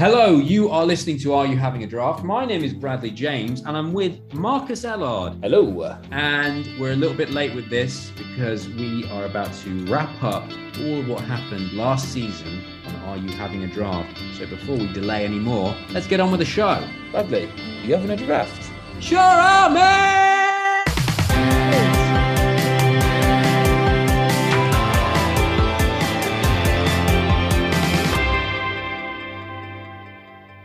Hello, you are listening to Are You Having a Draft? My name is Bradley James and I'm with Marcus Ellard. Hello. And we're a little bit late with this because we are about to wrap up all of what happened last season on Are You Having a Draft? So before we delay any more, let's get on with the show. Bradley, you having a draft? Sure are, man!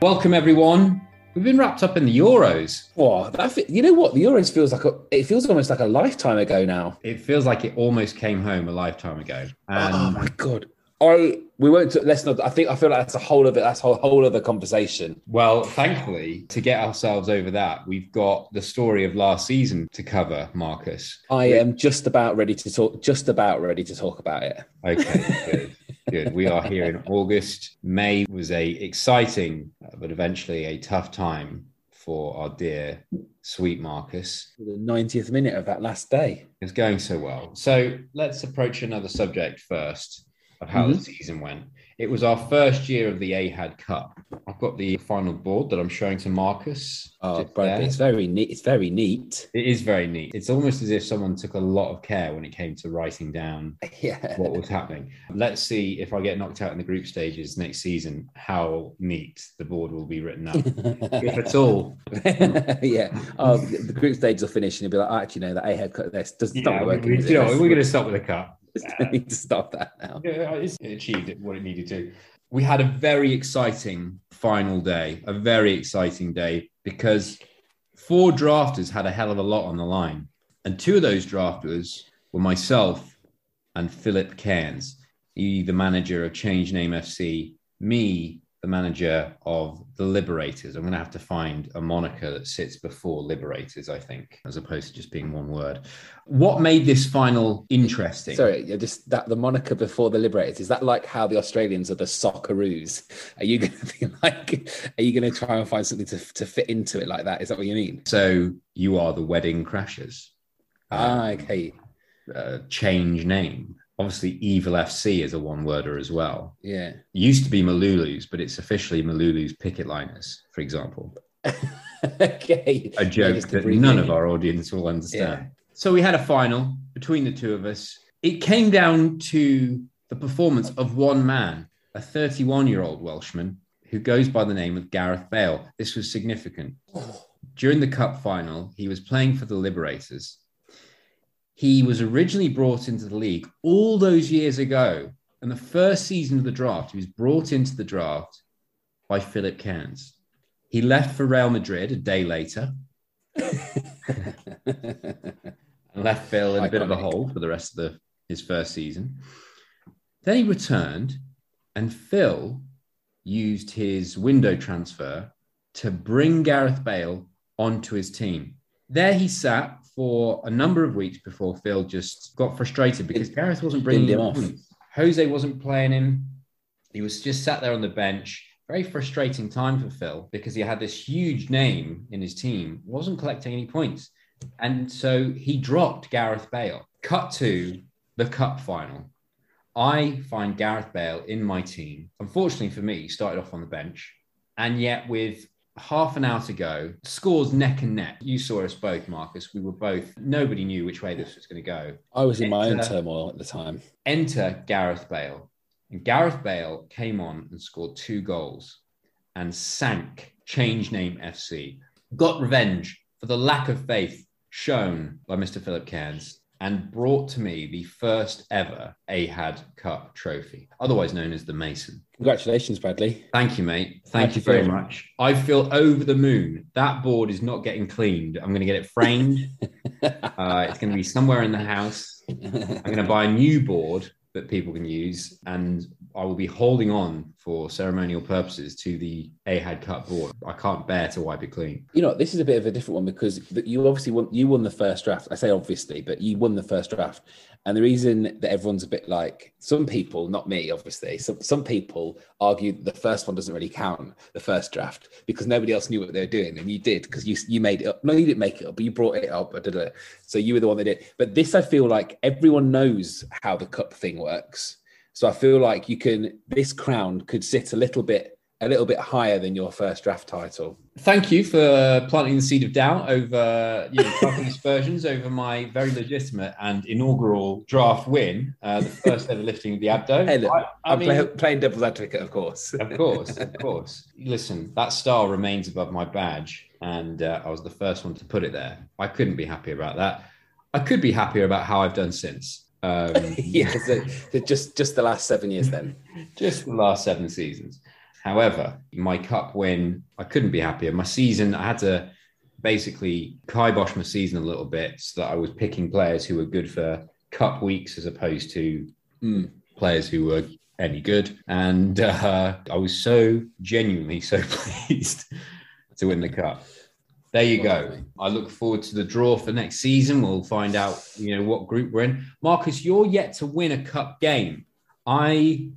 Welcome, everyone. We've been wrapped up in the Euros. Wow, that you know what? The Euros feels like a, it feels almost like a lifetime ago now. It feels like it almost came home a lifetime ago. Oh, oh and oh my god. I we won't let's not I think I feel like that's a whole of it that's a whole, whole other conversation. Well, thankfully, to get ourselves over that, we've got the story of last season to cover, Marcus. I am just about ready to talk just about ready to talk about it. Okay, good. We are here in August. May was a exciting but eventually a tough time for our dear sweet Marcus. The 90th minute of that last day. It's going so well. So let's approach another subject first of how the mm-hmm. season went. It was our first year of the AHAD Cup. I've got the final board that I'm showing to Marcus. Oh, it's very neat. It's very neat. It is very neat. It's almost as if someone took a lot of care when it came to writing down Yeah. what was happening. Let's see if I get knocked out in the group stages next season, how neat the board will be written up, if at all. yeah. Oh, the group stages will finish and you'll be like, oh, actually, no, that A Cup, this doesn't Yeah, working. we, you know, we're going to stop with the cup. I need to stop that now. Yeah, it achieved what it needed to. We had a very exciting final day, a very exciting day because four drafters had a hell of a lot on the line. And two of those drafters were myself and Philip Cairns, he, the manager of Change Name FC, me, the manager of the Liberators. I'm going to have to find a moniker that sits before Liberators, I think, as opposed to just being one word. What made this final interesting? Sorry, just that the moniker before the Liberators is that like how the Australians are the Socceroos? Are you going to be like? Are you going to try and find something to, to fit into it like that? Is that what you mean? So you are the wedding crashers. Ah, okay, Uh, change name. Obviously, Evil FC is a one worder as well. yeah. Used to be Malulu's, but it's officially Malulu's picket liners, for example. okay, A joke that none of our audience will understand. Yeah. So we had a final between the two of us. It came down to the performance of one man, a 31 year old Welshman who goes by the name of Gareth Bale. This was significant. During the cup final, he was playing for the Liberators. He was originally brought into the league all those years ago. And the first season of the draft, he was brought into the draft by Philip Cairns. He left for Real Madrid a day later and left Phil in a bit of a hole for the rest of the, his first season. Then he returned, and Phil used his window transfer to bring Gareth Bale onto his team. There he sat for a number of weeks before Phil just got frustrated because Gareth wasn't bringing him him off. points. Jose wasn't playing him. He was just sat there on the bench. Very frustrating time for Phil because he had this huge name in his team, wasn't collecting any points. And so he dropped Gareth Bale. Cut to the cup final. I find Gareth Bale in my team. Unfortunately for me, he started off on the bench, and yet with half an hour to go, scores neck and neck. You saw us both, Marcus. We were both, nobody knew which way this was going to go. I was in my own turmoil at the time. Enter Gareth Bale. And Gareth Bale came on and scored two goals and sank Change Name FC. Got revenge for the lack of faith shown by Mr. Philip Cairns and brought to me the first ever Ahad Cup trophy, otherwise known as the Mason. Congratulations, Bradley. Thank you, mate. Thank How'd you you very much. I feel over the moon. That board is not getting cleaned. I'm going to get it framed. uh, it's going to be somewhere in the house. I'm going to buy a new board that people can use, and I will be holding on for ceremonial purposes to the Ahad Cup board. I can't bear to wipe it clean. You know, this is a bit of a different one because you obviously won. You won the first draft. I say obviously, but you won the first draft. And the reason that everyone's a bit like some people, not me, obviously, some some people argue the first one doesn't really count, the first draft, because nobody else knew what they were doing, and you did because you you made it up. No, you didn't make it up, but you brought it up. So you were the one that did. It. But this, I feel like everyone knows how the cup thing works. So I feel like you can. This crown could sit a little bit a little bit higher than your first draft title. Thank you for planting the seed of doubt over you know, aspersions over my very legitimate and inaugural draft win, uh, the first ever lifting of the abdo. Hey, look, I- I I'm mean- play, playing devil's advocate, of course. Of course, of course. Listen, that star remains above my badge, and uh, I was the first one to put it there. I couldn't be happy about that. I could be happier about how I've done since. Um, yeah, so, so just just the last seven years then. just the last seven seasons. However, my cup win, I couldn't be happier. My season, I had to basically kibosh my season a little bit so that I was picking players who were good for cup weeks as opposed to Mm. players who were any good. And uh, I was so genuinely so pleased to win the cup. There you go. I look forward to the draw for next season. We'll find out, you know, what group we're in. Marcus, you're yet to win a cup game. I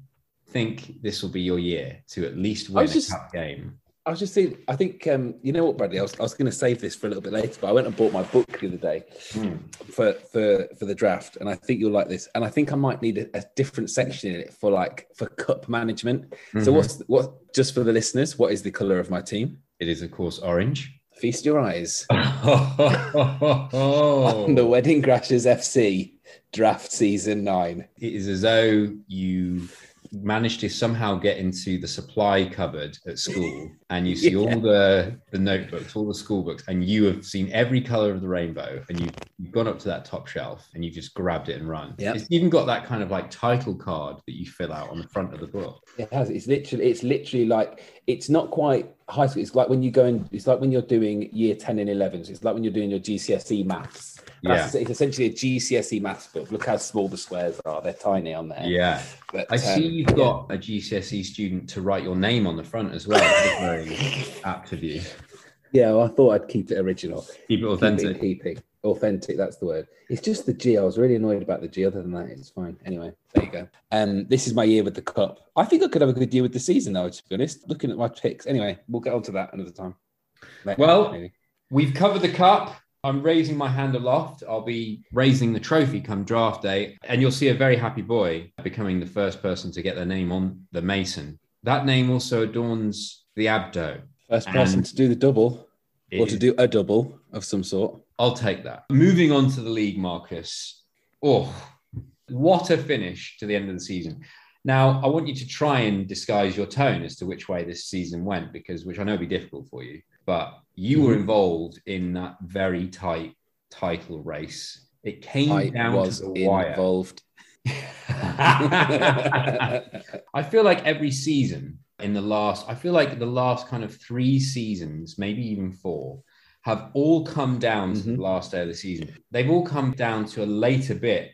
think this will be your year to at least win a just- cup game. I was just saying, I think um, you know what, Bradley. I was, I was going to save this for a little bit later, but I went and bought my book the other day Hmm. for for for the draft, and I think you'll like this. And I think I might need a, a different section in it for like for cup management. So Mhm. what's what? Just for the listeners, what is the color of my team? It is, of course, orange. Feast your eyes on the Wedding Crashers FC draft season nine. it is as though you managed to somehow get into the supply cupboard at school and you see Yeah. all the the notebooks all the school books and you have seen every color of the rainbow and you've, you've gone up to that top shelf and you've just grabbed it and run it's even got that kind of like title card that you fill out on the front of the book It has. It's literally. It's literally like. It's not quite high school. It's like when you go in. It's like when you're doing year ten and eleven. So it's like when you're doing your GCSE maths. That's- It's essentially a GCSE maths book. Look how small the squares are. They're tiny on there. yeah But, i see um, you've got a gcse student to write your name on the front as well very apt of you Yeah, well, I thought I'd keep it original. keep it authentic Keep it, keep it. Authentic, that's the word. It's just the G. I was really annoyed about the G. Other than that, it's fine. Anyway, there you go. Um, this is my year with the cup. I think I could have a good year with the season, though, to be honest. Looking at my picks. Anyway, we'll get on to that another time. Later, Well, maybe. We've covered the cup. I'm raising my hand aloft. I'll be raising the trophy come draft day, and you'll see a very happy boy becoming the first person to get their name on the Mason. That name also adorns the abdo. first person and- to do the double or to do a double of some sort. I'll take that. Moving on to the league, Marcus. Oh, what a finish to the end of the season. Now, I want you to try and disguise your tone as to which way this season went, because which I know will be difficult for you, but you were Mhm. involved in that very tight title race. It came I down was to the wire. involved. I feel like every season in the last, I feel like the last kind of three seasons, maybe even four, have all come down to Mhm. the last day of the season. They've all come down to a later bit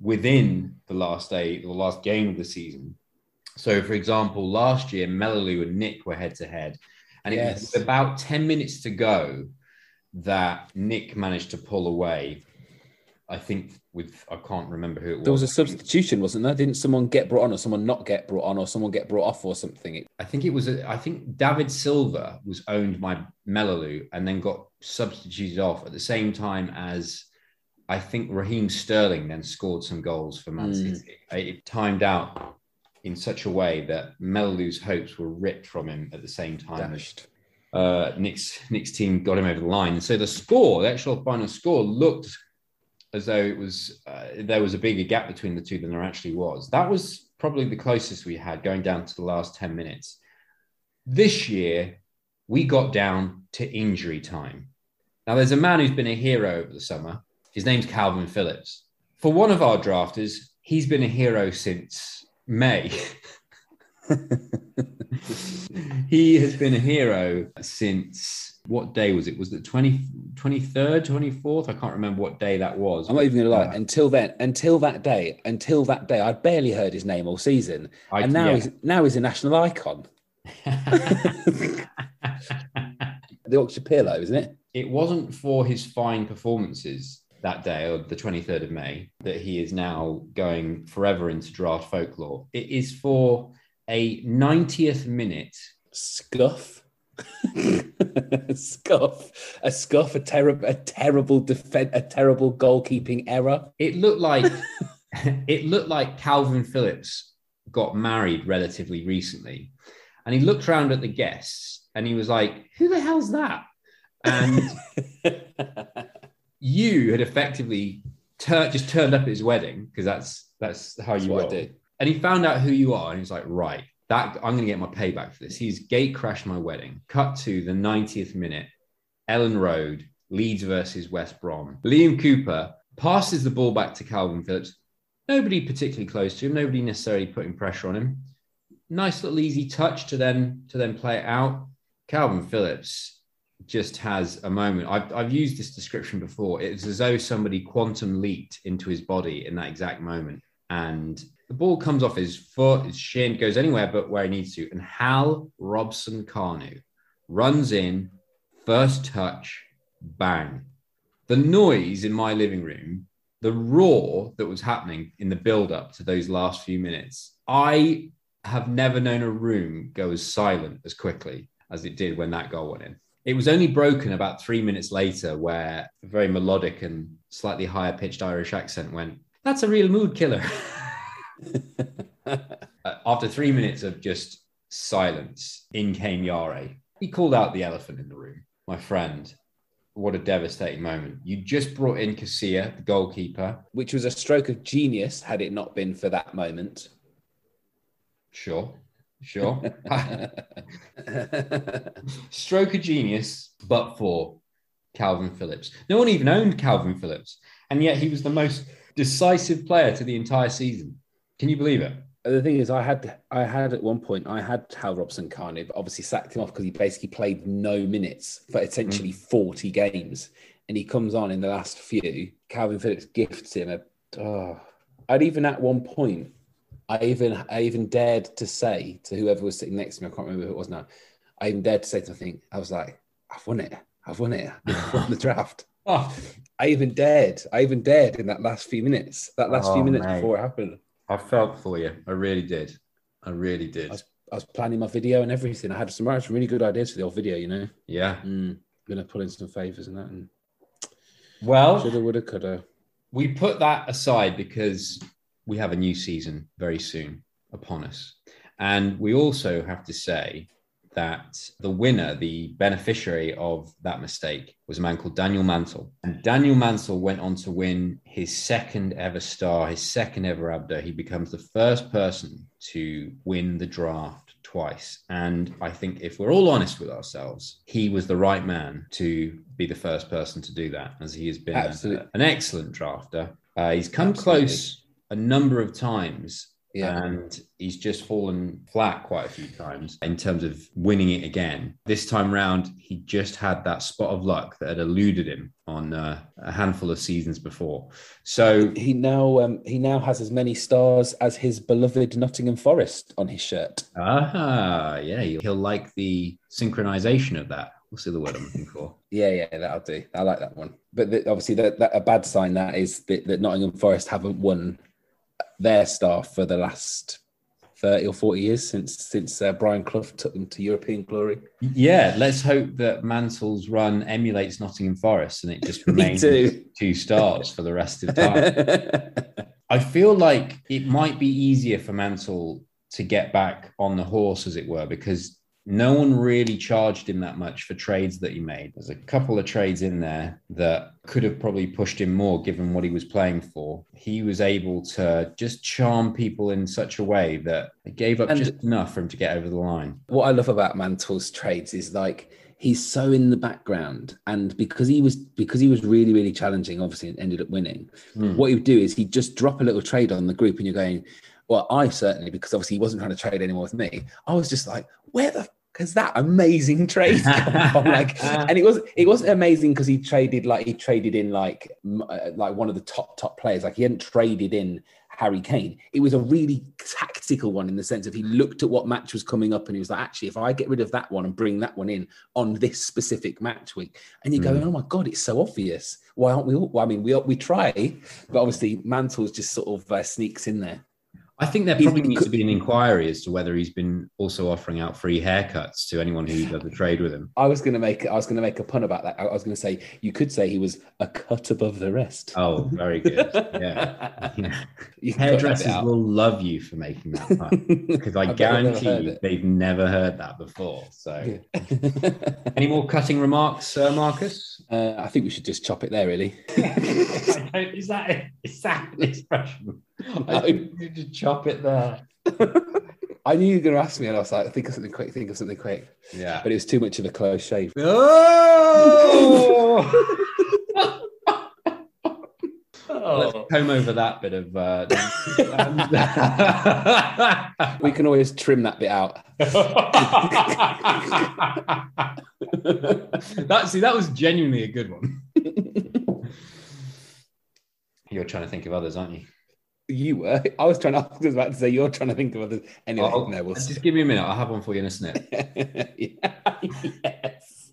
within the last day, the last game of the season. So, for example, last year, Melolu and Nick were head to head, and it was about 10 minutes to go that Nick managed to pull away. I think with, I can't remember who it was. There was a substitution, wasn't there? Didn't someone get brought on, or someone not get brought on, or someone get brought off, or something? I think it was. A, I think David Silva was owned by Melolu and then got substituted off at the same time as I think Raheem Sterling then scored some goals for Man Mm. City. It timed out in such a way that Melaleu's hopes were ripped from him at the same time as Dashed. uh, Nick's Nick's team got him over the line. And so the score, the actual final score, looked as though it was uh, there was a bigger gap between the two than there actually was. That was probably the closest we had going down to the last ten minutes. This year, we got down to injury time. Now, there's a man who's been a hero over the summer. His name's Kalvin Phillips. For one of our drafters, he's been a hero since May. he has been a hero since what day was it? Was it 20, 23rd, 24th? I can't remember what day that was. I'm not even gonna lie. Uh, Until then, until that day, until that day, I'd barely heard his name all season, I- and now yeah. he's now he's a national icon. The Oxford Pillow, isn't it? it wasn't for his fine performances that day, or the 23rd of May, that he is now going forever into draft folklore. It is for a 90th minute. Scuff. scuff, a scuff, a terrible, a terrible defense, a terrible goalkeeping error. It looked like it looked like Kalvin Phillips got married relatively recently, and he looked around at the guests and he was like, "Who the hell's that?" And you had effectively tur- just turned up at his wedding because that's that's how That's you what I do. And he found out who you are, and he's like, right, that I'm going to get my payback for this. He's gate crashed my wedding. Cut to the 90th minute, Elland Road, Leeds versus West Brom. Liam Cooper passes the ball back to Kalvin Phillips. Nobody particularly close to him. Nobody necessarily putting pressure on him. Nice little easy touch to then to then play it out. Kalvin Phillips just has a moment. I've, I've used this description before. It's as though somebody quantum leaped into his body in that exact moment. And the ball comes off his foot, his shin, goes anywhere but where he needs to. And Hal Robson-Kanu runs in, first touch, bang. The noise in my living room, the roar that was happening in the build up to those last few minutes, I have never known a room go as silent as quickly as it did when that goal went in. It was only broken about three minutes later, where a very melodic and slightly higher pitched Irish accent went, That's a real mood killer. Uh, After three minutes of just silence, in came Yare. He called out the elephant in the room. My friend, what a devastating moment. You just brought in Casilla, the goalkeeper. Which was a stroke of genius had it not been for that moment. Sure, sure. Stroke of genius, but for Kalvin Phillips. No one even owned Kalvin Phillips, and yet he was the most decisive player to the entire season. Can you believe it? the thing is, I had I had at one point I had Hal Robson-Kanu, but obviously sacked him off because he basically played no minutes for essentially mm. forty games, and he comes on in the last few. Kalvin Phillips gifts him a. Oh, I'd even at one point, I even I even dared to say to whoever was sitting next to me, I can't remember who it was now. I even dared to say something. I was like, I've won it. I've won it. I've won the draft. Oh, I even dared. I even dared in that last few minutes. That last few Oh, minutes mate. before it happened. I felt for you. I really did. I really I did. was, I was planning my video and everything. I had some, I had some really good ideas for the old video, you know. Yeah. Mm, gonna pull in some favors and that, and Well, shoulda, woulda, coulda. we put that aside because we have a new season very soon upon us. And we also have to say that the winner, the beneficiary of that mistake, was a man called Daniel Mantle. And Daniel Mantle went on to win his second ever star, his second ever Abdo. He becomes the first person to win the draft twice. And I think if we're all honest with ourselves, he was the right man to be the first person to do that, as he has been a- an excellent drafter. Uh, he's come Absolutely. close a number of times Yeah. and he's just fallen flat quite a few times in terms of winning it again. This time round, he just had that spot of luck that had eluded him on uh, a handful of seasons before. So, He now um, he now has as many stars as his beloved Nottingham Forest on his shirt. ah, yeah, he'll, like the synchronization of that. What's the word I'm looking for? Yeah, yeah, that'll do. I like that one. But the, obviously, that, that a bad sign that is that, that Nottingham Forest haven't won their staff for the last 30 or 40 years since since uh, Brian Clough took them to European glory. Yeah, let's hope that Mantle's run emulates Nottingham Forest and it just remains two stars for the rest of time. I feel like it might be easier for Mantle to get back on the horse, as it were, because no one really charged him that much for trades that he made. There's a couple of trades in there that could have probably pushed him more given what he was playing for. He was able to just charm people in such a way that it gave up And- just enough for him to get over the line. what I love about Mantle's trades is like he's so in the background, and because he was because he was really really challenging, obviously, and ended up winning. Hmm. What he would do is he'd just drop a little trade on the group, and you're going, well, I certainly because obviously he wasn't trying to trade anymore with me. I was just like, where the because that amazing trade come from? like and it was it wasn't amazing because he traded like he traded in like uh, like one of the top top players like he hadn't traded in Harry Kane it was a really tactical one in the sense of he looked at what match was coming up and he was like actually if I get rid of that one and bring that one in on this specific match week and you're going oh my god it's so obvious why aren't we all well, I mean we we try but obviously Mantle's just sort of uh, sneaks in there I think there probably needs to be an inquiry as to whether he's been also offering out free haircuts to anyone who does a trade with him. I was going to make I was going to make a pun about that. I was going to say you could say he was a cut above the rest. Oh, very good. Yeah. yeah. You can cut that bit Hairdressers will love you for making that pun because I I bet I've never guarantee you it. they've never heard that before. So, any more cutting remarks, uh, Marcus? Uh, I think we should just chop it there, really. is that is that an expression? I you just chop it there. I knew you were going to ask me, and I was like, think of something quick, think of something quick. Yeah. But it was too much of a close shave. Oh! Let's comb over that bit of. Uh, We can always trim that bit out. that see, that was genuinely a good one. You're trying to think of others, aren't you? You were. I was trying. To, I was about to say you're trying to think of others. Anyway, Oh, no, we'll just give me a minute. I'll have one for you in a snip. yes.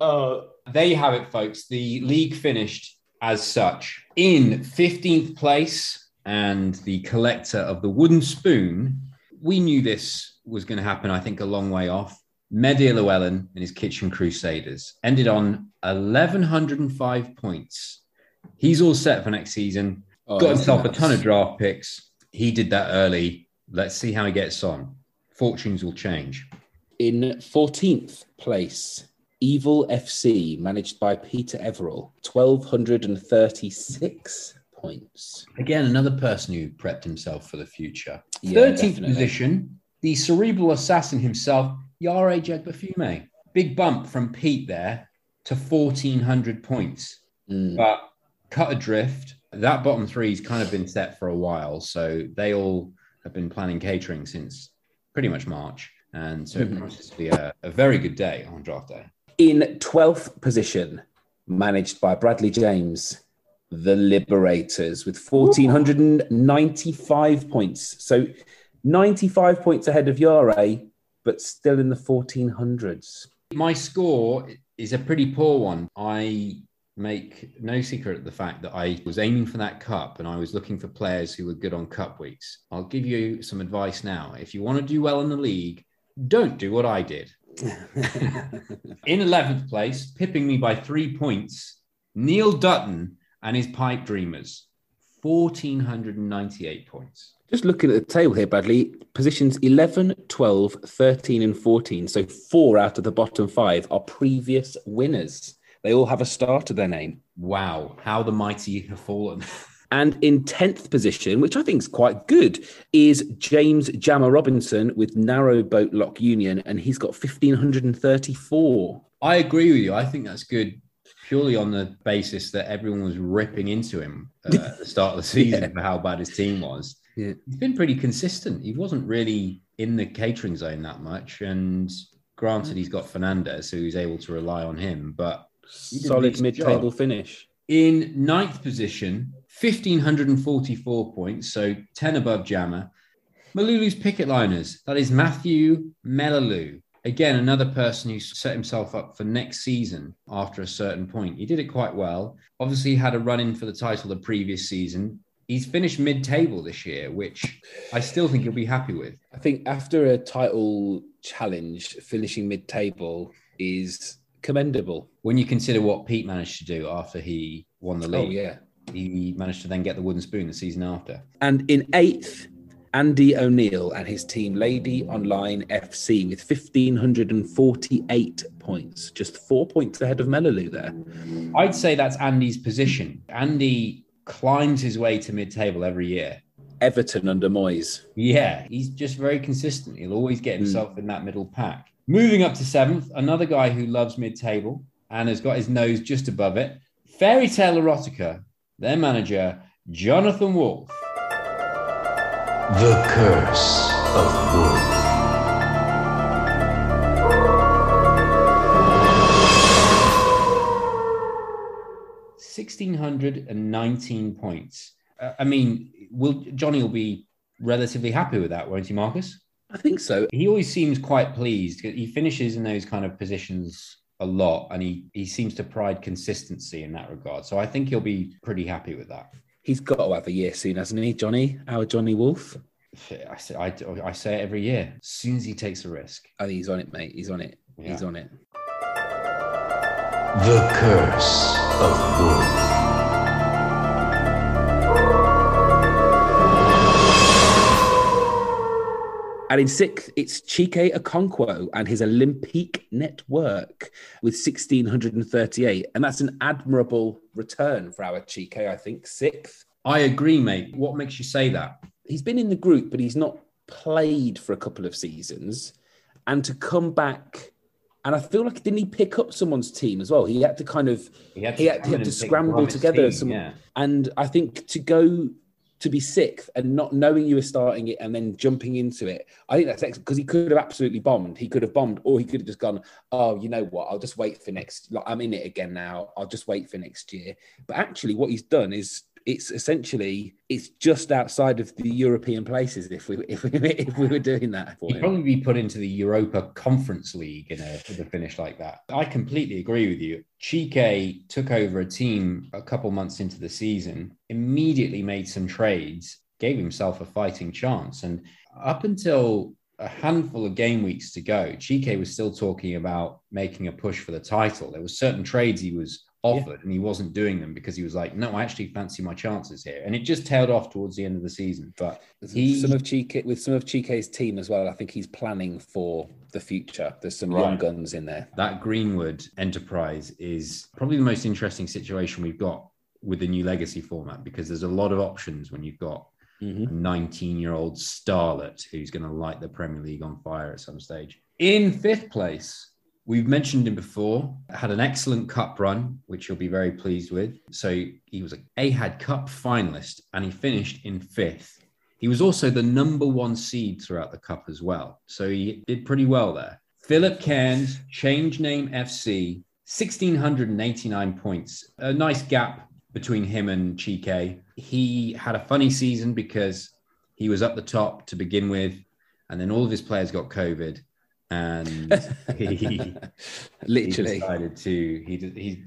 Oh, There you have it, folks. The league finished as such in 15th place, and the collector of the wooden spoon. We knew this was going to happen, I think, a long way off. Mehdi Llewellyn and his Kitchen Crusaders ended on 1,105 points. He's all set for next season. Oh, Got himself a ton of draft picks. He did that early. Let's see how he gets on. Fortunes will change. In 14th place, Evil FC, managed by Peter Everall, 1,236 points. Again, another person who prepped himself for the future. Yeah, 13th definitely. position, the cerebral assassin himself, Yare Jegbafume. Big bump from Pete there to 1,400 points. Mm. But cut adrift, that bottom three's kind of been set for a while. So they all have been planning catering since pretty much March. And so it Mhm. promises to be a, a very good day on draft day. In 12th position, managed by Bradley James, the Liberators, with 1,495 points. So 95 points ahead of Yare, but still in the 1400s. My score is a pretty poor one. I make no secret of the fact that I was aiming for that cup and I was looking for players who were good on cup weeks. I'll give you some advice now. If you want to do well in the league, don't do what I did. In 11th place, pipping me by three points, Neil Dutton and his Pipe Dreamers, 1,498 points. Just looking at the table here, Bradley, positions 11, 12, 13, and 14. So four out of the bottom five are previous winners. They all have a star to their name. Wow, how the mighty have fallen. And in 10th position, which I think is quite good, is James Jammer Robinson with Narrow Boat Lock Union, and he's got 1,534. I agree with you. I think that's good purely on the basis that everyone was ripping into him uh, at the start of the season Yeah. for how bad his team was. Yeah. He's been pretty consistent. He wasn't really in the catering zone that much. And granted, he's got Fernandes, so he's able to rely on him. But did a Solid mid table job. finish. in ninth position, 1,544 points, so 10 above Jammer. Malulu's picket liners, that is Matthew Melalu. Again, another person who set himself up for next season after a certain point. He did it quite well. Obviously, he had a run in for the title the previous season, he's finished mid-table this year, which I still think he'll be happy with. I think after a title challenge, finishing mid-table is commendable. When you consider what Pete managed to do after he won the oh, league, Oh yeah. he managed to then get the wooden spoon the season after. And in eighth, Andy O'Neill and his team, Lady Online FC, with 1,548 points, just four points ahead of Melaloo there. I'd say that's Andy's position. Andy climbs his way to mid-table every year. Everton under Moyes. Yeah, he's just very consistent. He'll always get himself hmm. in that middle pack. Moving up to seventh, another guy who loves mid-table and has got his nose just above it. Fairy Tale Erotica, their manager, Jonathan Wolf. The Curse of Wolf. Sixteen hundred and nineteen points. Uh, I mean, will Johnny will be relatively happy with that, won't he, Marcus? I think so. He always seems quite pleased. He finishes in those kind of positions a lot, and he he seems to pride consistency in that regard. So I think he'll be pretty happy with that. He's got to have a year soon, hasn't he, Johnny? Our Johnny Wolf. I say, I, I say it every year. As soon as he takes a risk, I think he's on it, mate. He's on it. He's on it. The Curse of Wolf. And in sixth, it's Chike Okonkwo and his Olympique network with 1,638. And that's an admirable return for our Chike, I think. Sixth. I agree, mate. What makes you say that? He's been in the group, but he's not played for a couple of seasons. And to come back, and I feel like, didn't he pick up someone's team as well? He had to kind of, He had to he had, he had to scramble together. team, some, yeah. And I think to go to be sixth and not knowing you were starting it and then jumping into it, I think that's excellent because he could have absolutely bombed. He could have bombed, or he could have just gone, "Oh, you know what? I'll just wait for next. Like I'm in it again now. I'll just wait for next year." But actually, what he's done is it's essentially it's just outside of the European places. If we if we if we were doing that for He'd him. probably be put into the Europa Conference League in a with a finish like that. I completely agree with you. Chike took over a team a couple months into the season, immediately made some trades, gave himself a fighting chance, and up until a handful of game weeks to go, Chike was still talking about making a push for the title. There were certain trades he was offered and he wasn't doing them because he was like, no, I actually fancy my chances here. And it just tailed off towards the end of the season. But he, some of Chike with some of Chike's team as well. I think he's planning for the future. There's some young guns in there. that Greenwood enterprise is probably the most interesting situation we've got with the new legacy format because there's a lot of options when you've got Mhm. a 19 year old starlet who's going to light the Premier League on fire at some stage. In fifth place, we've mentioned him before, had an excellent cup run, which you'll be very pleased with. So he was a Ahad Cup finalist and he finished in fifth. He was also the number one seed throughout the cup as well. So he did pretty well there. Philip Cairns, change name FC, 1,689 points. A nice gap between him and Chike. He had a funny season because he was up the top to begin with, and then all of his players got COVID. And he, he Literally. decided to he,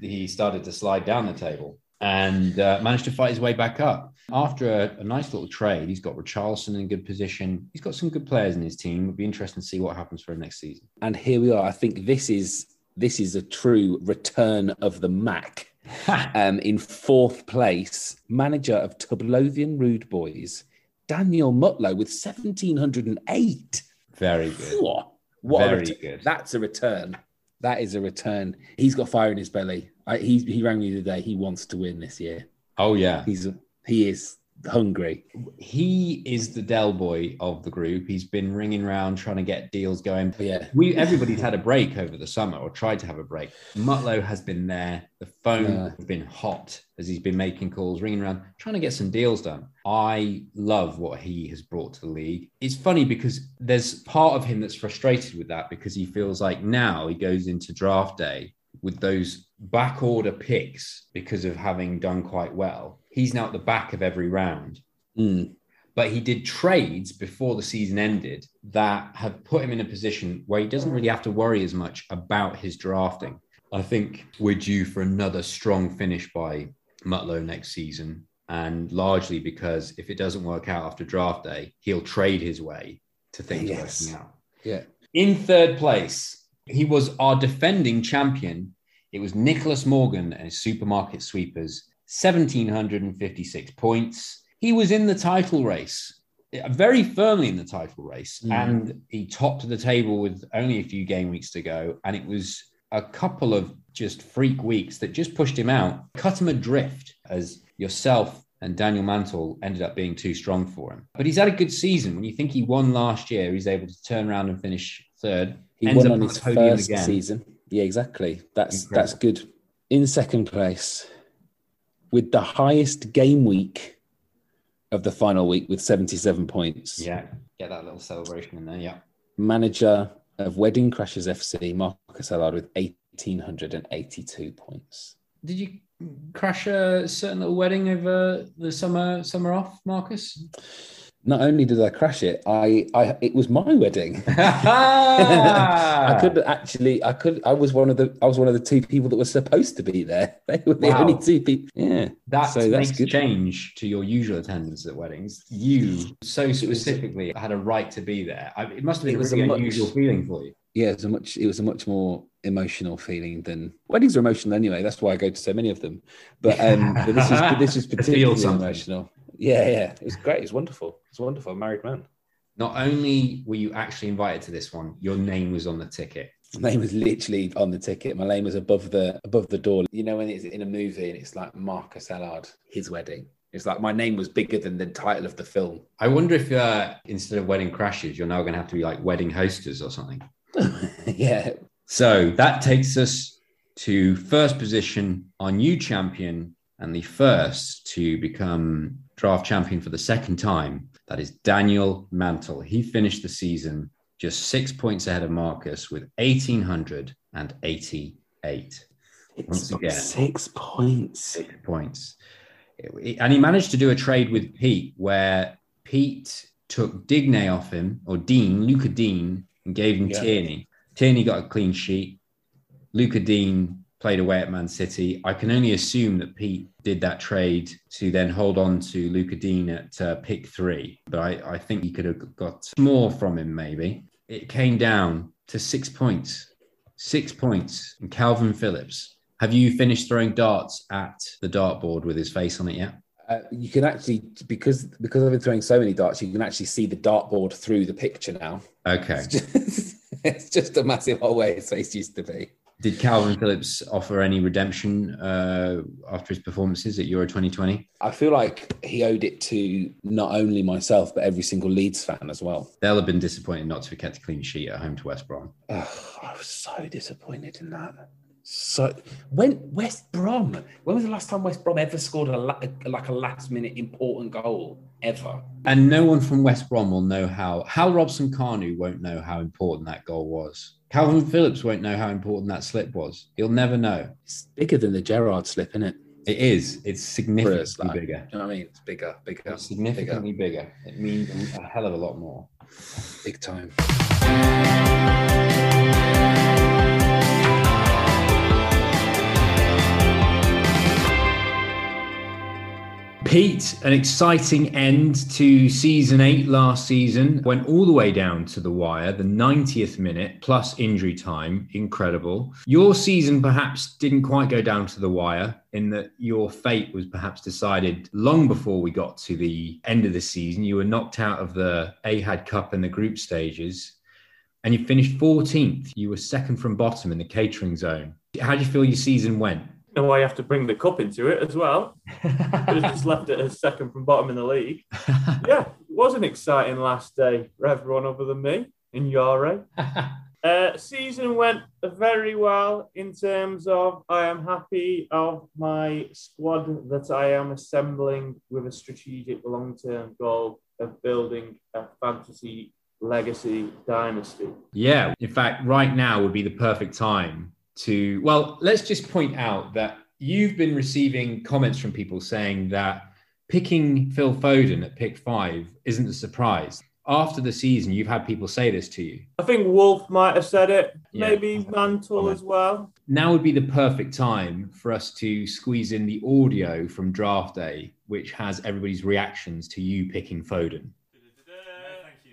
he he started to slide down the table and uh, managed to fight his way back up after a, a nice little trade. He's got Richarlison in good position. He's got some good players in his team. It'll be interesting to see what happens for him next season. and here we are. I think this is this is a true return of the Mac. um, in fourth place, manager of Tublothian Rude Boys, Daniel Mutlow with seventeen hundred and eight. Very good. What? What a Very ret- good. That's a return. That is a return. He's got fire in his belly. I, he he rang me today. He wants to win this year. Oh yeah, He's he is hungry. he is the Del Boy of the group. He's been ringing around trying to get deals going. But Yeah. We everybody's had a break over the summer or tried to have a break. Mutlow has been there. The phone Yeah. has been hot as he's been making calls, ringing around, trying to get some deals done. I love what he has brought to the league. It's funny because there's part of him that's frustrated with that because he feels like now he goes into draft day with those back order picks because of having done quite well. He's now at the back of every round Mm. but he did trades before the season ended that have put him in a position where he doesn't really have to worry as much about his drafting. I think we're due for another strong finish by Mutlow next season. and largely because if it doesn't work out after draft day, he'll trade his way to things Yes. working out. Yeah. In third place, he was our defending champion. It was Nicholas Morgan and his supermarket sweepers, 1,756 points. He was in the title race, uh, very firmly in the title race, Mm. and he topped the table with only a few game weeks to go. And it was a couple of just freak weeks that just pushed him out, cut him adrift as yourself and Daniel Mantle ended up being too strong for him. But he's had a good season. When you think he won last year, he's able to turn around and finish third. He Ends won up on his first season. Yeah, exactly. That's Incredible. that's good. In second place, with the highest game week of the final week with 77 points. Yeah, get that little celebration in there. Yeah. Manager of Wedding Crashers FC, Marcus Allard with 1,882 points. Did you crash a certain little wedding over the summer summer off, Marcus? Not only did I crash it, I, I it was my wedding. I could actually, I could, I was one of the, I was one of the two people that were supposed to be there. They were the Wow. only two people. Yeah, That So that's makes good. change to your usual attendance at weddings. You so specifically had a right to be there. I, it must have been It was really a much- unusual feeling for you. yeah. It was a much, it was a much more emotional feeling than weddings are emotional anyway. That's why I go to so many of them. But um, but this is this is particularly emotional. Yeah, yeah. It was great. It was wonderful. It was wonderful. Married man. Not only were you actually invited to this one, your name was on the ticket. My name was literally on the ticket. My name was above the above the door. You know when it's in a movie and it's like Marcus Allard, his wedding. It's like my name was bigger than the title of the film. I wonder if uh, instead of wedding crashes, you're now going to have to be like wedding hosters or something. yeah. So that takes us to first position, our new champion, and the first to become draft champion for the second time. That is Daniel Mantle. He finished the season just six points ahead of Marcus with 1,888 Once It's again. six points. six points. And he managed to do a trade with Pete where Pete took Digne off him, or Dean, Lucas Digne, and gave him Yeah. Tierney. Tierney got a clean sheet. Lucas Digne played away at Man City. I can only assume that Pete did that trade to then hold on to Lucas Digne at uh, pick three, but I, I think he could have got more from him maybe. It came down to six points. Six points. And Kalvin Phillips. Have you finished throwing darts at the dartboard with his face on it yet? Uh, you can actually because because I've been throwing so many darts, you can actually see the dartboard through the picture now. Okay. It's just, it's just a massive hole where his face used to be. Did Kalvin Phillips offer any redemption uh, after his performances at Euro 2020? I feel like he owed it to not only myself but every single Leeds fan as well. They'll have been disappointed not to have kept a clean sheet at home to West Brom. Ugh, I was so disappointed in that. So when West Brom, when was the last time West Brom ever scored a la- like a last minute important goal ever? And no one from West Brom will know how. Hal Robson-Kanu won't know how important that goal was. Kalvin Phillips won't know how important that slip was. He'll never know. It's bigger than the Gerrard slip, isn't it? It is. It's significantly It's like- bigger. You know what I mean? It's bigger, bigger, It's significantly bigger. It means a hell of a lot more. big time. Pete, an exciting end to season eight last season. Went all the way down to the wire, the 90th minute plus injury time. Incredible. Your season perhaps didn't quite go down to the wire in that your fate was perhaps decided long before we got to the end of the season. You were knocked out of the Ahad Cup and the group stages and you finished 14th. You were second from bottom in the catering zone. How do you feel your season went? Know why you have to bring the cup into it as well. Could have just left it as second from bottom in the league. Yeah, it was an exciting last day for everyone other than me in Yare. Uh, season went very well in terms of I am happy of my squad that I am assembling with a strategic long-term goal of building a fantasy legacy dynasty. Yeah. In fact, right now would be the perfect time to. Well, let's just point out that you've been receiving comments from people saying that picking Phil Foden at pick five isn't a surprise. After the season, you've had people say this to you. I think Wolf might have said it, Yeah. maybe Mantle as well. Now would be the perfect time for us to squeeze in the audio from draft day which has everybody's reactions to you picking Foden. thank you.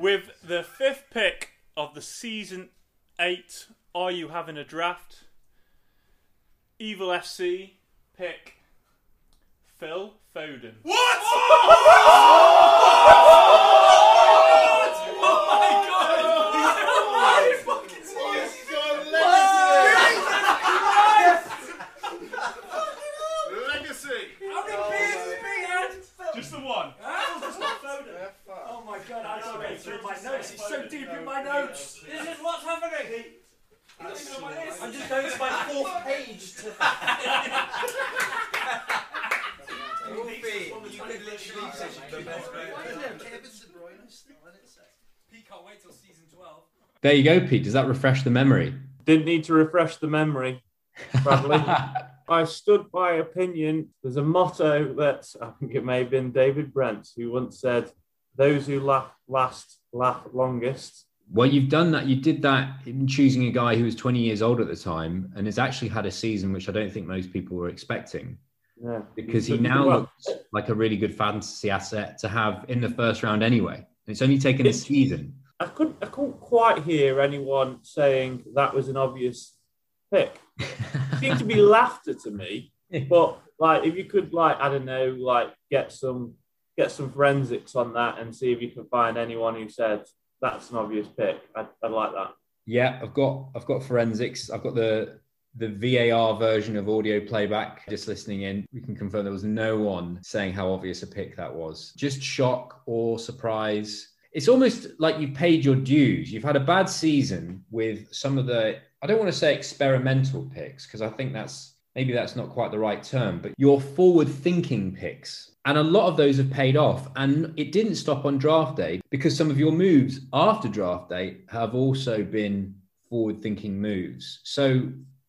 With the fifth pick of the season eight, are you having a draft? Evil FC pick Phil Foden. Just the one. Oh my god, I can't get through my notes. It's so deep in my notes. This is what's happening. I'm just going to my fourth page. To... There you go, Pete. Does that refresh the memory? Didn't need to refresh the memory, Bradley. I stood by opinion. There's a motto that I think it may have been David Brent who once said, "Those who laugh last laugh longest." Well, you've done that. You did that in choosing a guy who was 20 years old at the time and has actually had a season which I don't think most people were expecting Yeah, because he now well. looks like a really good fantasy asset to have in the first round anyway. And it's only taken a season. I couldn't, I couldn't quite hear anyone saying that was an obvious pick. It seemed to be laughter to me, but like if you could, like I don't know, like get some get some forensics on that and see if you can find anyone who said that's an obvious pick. I'd, I'd like that. Yeah, I've got I've got forensics. I've got the the VAR version of audio playback. Just listening in, we can confirm there was no one saying how obvious a pick that was. Just shock or surprise. It's almost like you've paid your dues. You've had a bad season with some of the I don't want to say experimental picks because I think that's maybe that's not quite the right term, but your forward thinking picks. And a lot of those have paid off. And it didn't stop on draft day because some of your moves after draft day have also been forward thinking moves. So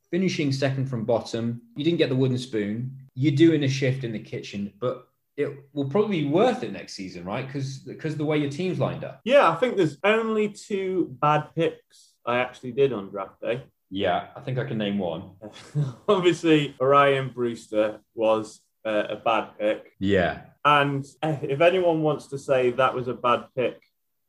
finishing second from bottom, you didn't get the wooden spoon. You're doing a shift in the kitchen, but it will probably be worth it next season, right? Because because the way your team's lined up. Yeah, I think there's only two bad picks I actually did on draft day. Yeah, I think I can name one. Obviously, Rhian Brewster was uh, a bad pick. Yeah. And eh, if anyone wants to say that was a bad pick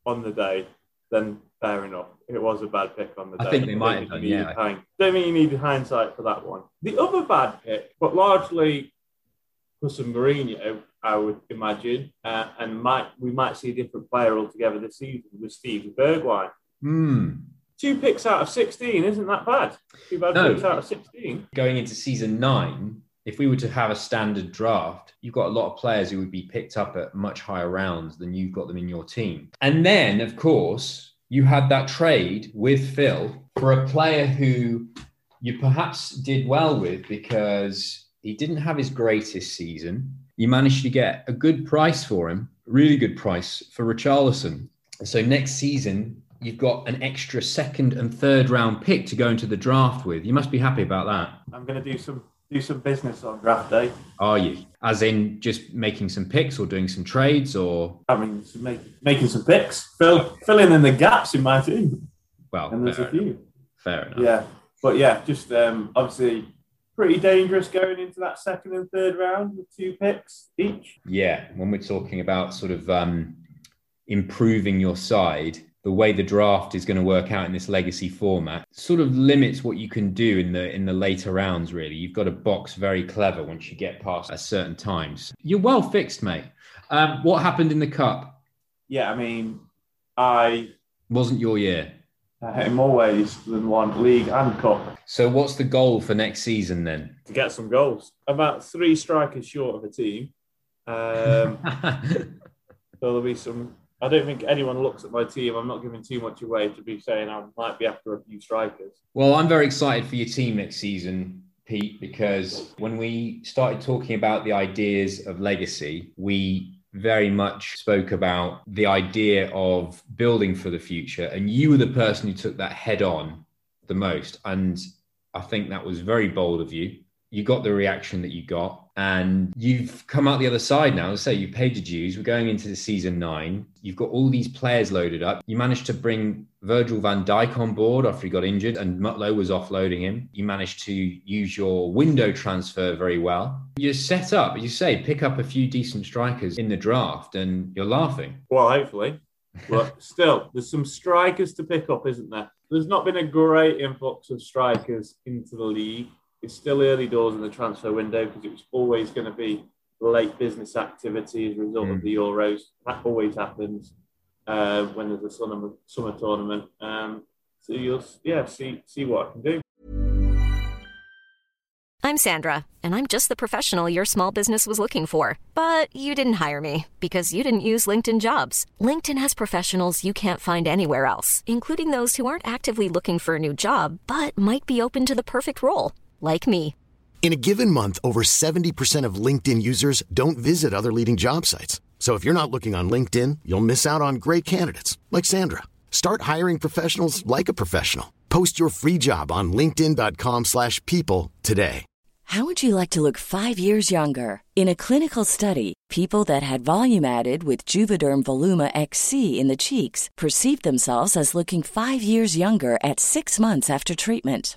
on the day, then fair enough. It was a bad pick on the day. I think they might have done, yeah. hind- Don't think you needed hindsight for that one. The other bad pick, but largely for some Mourinho, I would imagine, uh, and might we might see a different player altogether this season with Steve Bergwijn. Hmm. Two picks out of 16 isn't that bad. Two bad No. picks out of 16. Going into season nine, if we were to have a standard draft, you've got a lot of players who would be picked up at much higher rounds than you've got them in your team. And then, of course, you had that trade with Phil for a player who you perhaps did well with because he didn't have his greatest season. You managed to get a good price for him, really good price for Richarlison. So next season, you've got an extra second and third round pick to go into the draft with. You must be happy about that. I'm going to do some do some business on draft day. Are you? As in just making some picks or doing some trades or I mean, some make, making some picks, fill, filling in the gaps in my team, well, and there's fair a enough. few. Fair enough. Yeah, but yeah, just um, obviously pretty dangerous going into that second and third round with two picks each. Yeah, when we're talking about sort of um, improving your side, the way the draft is going to work out in this legacy format sort of limits what you can do in the in the later rounds. Really, you've got to box very clever once you get past a certain times. You're well fixed, mate. Um, what happened in the cup Yeah, I mean, I wasn't your year. uh, in more ways than one league and cup So, what's the goal for next season then? to get some goals. About three strikers short of a team. Um, So there'll be some. I don't think anyone looks at my team. I'm not giving too much away to be saying I might be after a few strikers. Well, I'm very excited for your team next season, Pete, because when we started talking about the ideas of legacy, we very much spoke about the idea of building for the future. And you were the person who took that head on the most. And I think that was very bold of you. you got the reaction that you got, and you've come out the other side now. Say you paid your dues. We're going into the season nine. You've got all these players loaded up. You managed to bring Virgil van Dijk on board after he got injured, and Mutlow was offloading him. You managed to use your window transfer very well. You're set up. You say pick up a few decent strikers in the draft, and you're laughing. Well, hopefully. But still, there's some strikers to pick up, isn't there? There's not been a great influx of strikers into the league it's still early doors in the transfer window because it was always going to be late business activity as a result mm. of the Euros. That always happens uh, when there's a summer, summer tournament. Um, so you'll yeah see see what I can do. I'm Sandra, and I'm just the professional your small business was looking for. But you didn't hire me because you didn't use LinkedIn Jobs. LinkedIn has professionals you can't find anywhere else, including those who aren't actively looking for a new job but might be open to the perfect role like me. In a given month, over 70% of LinkedIn users don't visit other leading job sites. So if you're not looking on LinkedIn, you'll miss out on great candidates like Sandra. Start hiring professionals like a professional. Post your free job on linkedin.com/people today. How would you like to look 5 years younger? In a clinical study, people that had volume added with Juvederm Voluma XC in the cheeks perceived themselves as looking 5 years younger at 6 months after treatment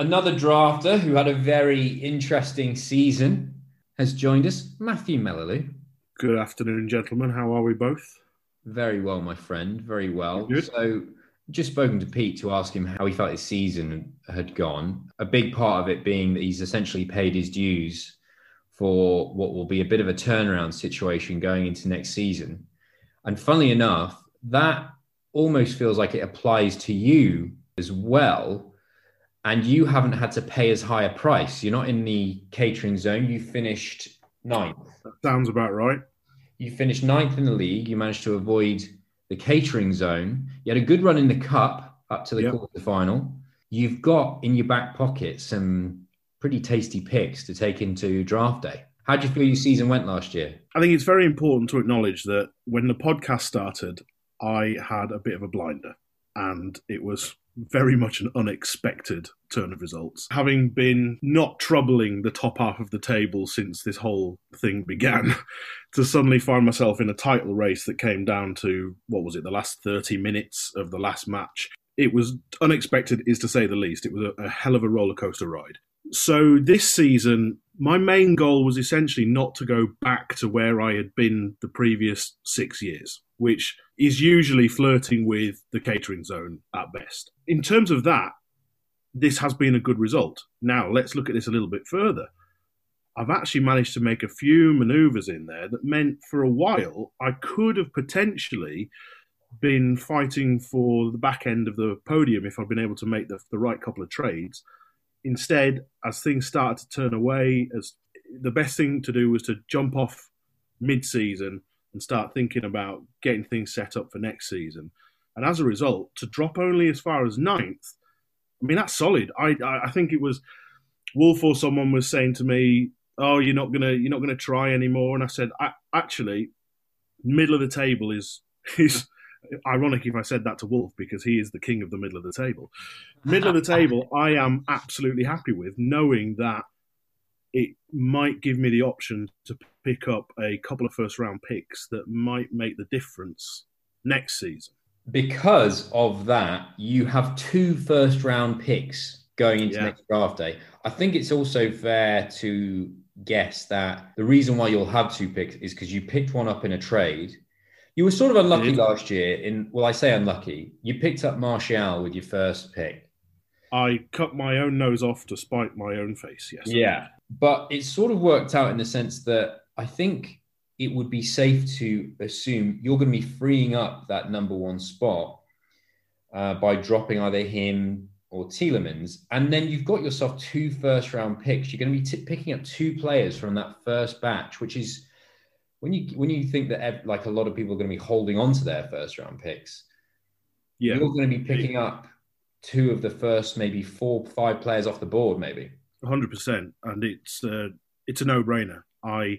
Another drafter who had a very interesting season has joined us, Matthew Mellaloo. Good afternoon, gentlemen. How are we both? Very well, my friend. Very well. Good. So, just spoken to Pete to ask him how he felt his season had gone. A big part of it being that he's essentially paid his dues for what will be a bit of a turnaround situation going into next season. And funnily enough, that almost feels like it applies to you as well. And you haven't had to pay as high a price. You're not in the catering zone. You finished ninth. That sounds about right. You finished ninth in the league. You managed to avoid the catering zone. You had a good run in the cup up to the yep. quarter final. You've got in your back pocket some pretty tasty picks to take into draft day. How do you feel your season went last year? I think it's very important to acknowledge that when the podcast started, I had a bit of a blinder, and it was very much an unexpected turn of results. Having been not troubling the top half of the table since this whole thing began, to suddenly find myself in a title race that came down to, what was it, the last 30 minutes of the last match. It was unexpected, is to say the least. It was a, a hell of a roller coaster ride. So this season, my main goal was essentially not to go back to where I had been the previous six years, which is usually flirting with the catering zone at best. In terms of that, this has been a good result. Now, let's look at this a little bit further. I've actually managed to make a few maneuvers in there that meant for a while I could have potentially been fighting for the back end of the podium if I'd been able to make the, the right couple of trades. Instead, as things started to turn away, as the best thing to do was to jump off mid-season and start thinking about getting things set up for next season. And as a result, to drop only as far as ninth, I mean that's solid. I I think it was Wolf or someone was saying to me, "Oh, you're not gonna you're not gonna try anymore," and I said, "Actually, middle of the table is is Ironic if I said that to Wolf because he is the king of the middle of the table. Middle of the table, I am absolutely happy with, knowing that it might give me the option to pick up a couple of first round picks that might make the difference next season. Because of that, you have two first round picks going into Yeah. next draft day. I think it's also fair to guess that the reason why you'll have two picks is because you picked one up in a trade. You were sort of unlucky last year. In well, I say unlucky. You picked up Martial with your first pick. I cut my own nose off to spite my own face. Yes. Yeah. But it sort of worked out in the sense that I think it would be safe to assume you're going to be freeing up that number one spot uh, by dropping either him or Tielemans, And then you've got yourself two first round picks. You're going to be t- picking up two players from that first batch, which is when you when you think that like a lot of people are going to be holding on to their first round picks, Yeah. you're going to be picking up two of the first maybe four five players off the board, maybe. hundred percent, and it's uh, it's a no brainer. I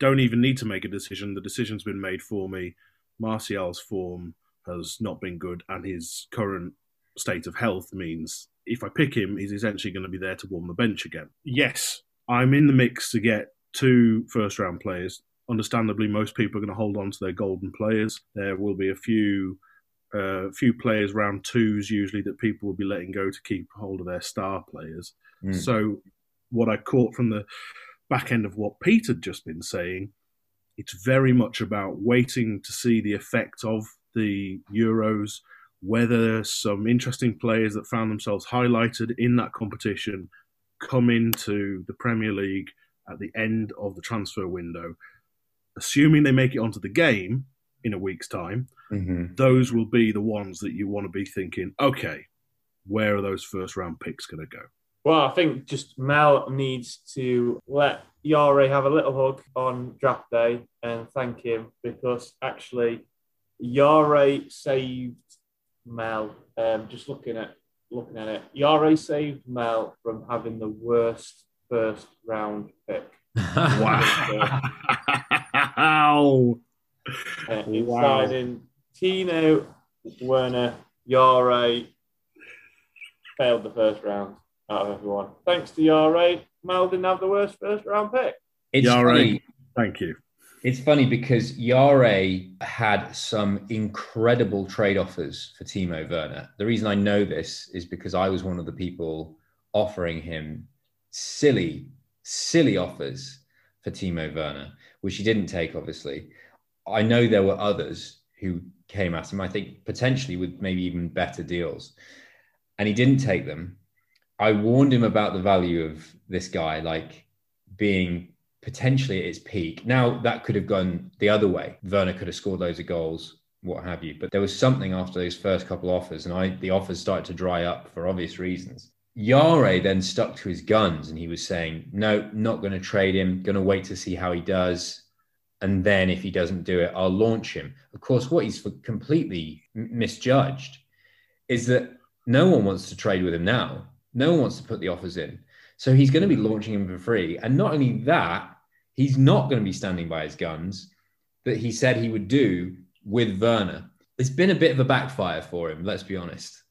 don't even need to make a decision. The decision's been made for me. Martial's form has not been good, and his current state of health means if I pick him, he's essentially going to be there to warm the bench again. Yes, I'm in the mix to get two first round players. Understandably, most people are going to hold on to their golden players. There will be a few uh, few players round twos usually that people will be letting go to keep hold of their star players. Mm. So, what I caught from the back end of what Pete had just been saying, it's very much about waiting to see the effect of the Euros, whether some interesting players that found themselves highlighted in that competition come into the Premier League at the end of the transfer window. Assuming they make it onto the game in a week's time, Mm-hmm. those will be the ones that you want to be thinking, okay, where are those first round picks going to go? Well, I think just Mel needs to let Yare have a little hug on draft day and thank him because actually Yare saved Mel. Um, just looking at looking at it, Yare saved Mel from having the worst first round pick. Wow. Uh, in Wow. signing Timo, Werner, Yare failed the first round out of everyone. Thanks to Yare, Mel didn't have the worst first round pick. It's Yare, funny. thank you. It's funny because Yare had some incredible trade offers for Timo Werner. The reason I know this is because I was one of the people offering him silly, silly offers for Timo Werner, which he didn't take, obviously. I know there were others who came at him, I think potentially with maybe even better deals, and he didn't take them. I warned him about the value of this guy, like being potentially at its peak. Now that could have gone the other way. Werner could have scored loads of goals, what have you. But there was something after those first couple offers, and I the offers started to dry up for obvious reasons. Yare then stuck to his guns and he was saying, No, not going to trade him, going to wait to see how he does. And then if he doesn't do it, I'll launch him. Of course, what he's completely misjudged is that no one wants to trade with him now. No one wants to put the offers in. So he's going to be launching him for free. And not only that, he's not going to be standing by his guns that he said he would do with Werner. It's been a bit of a backfire for him, let's be honest.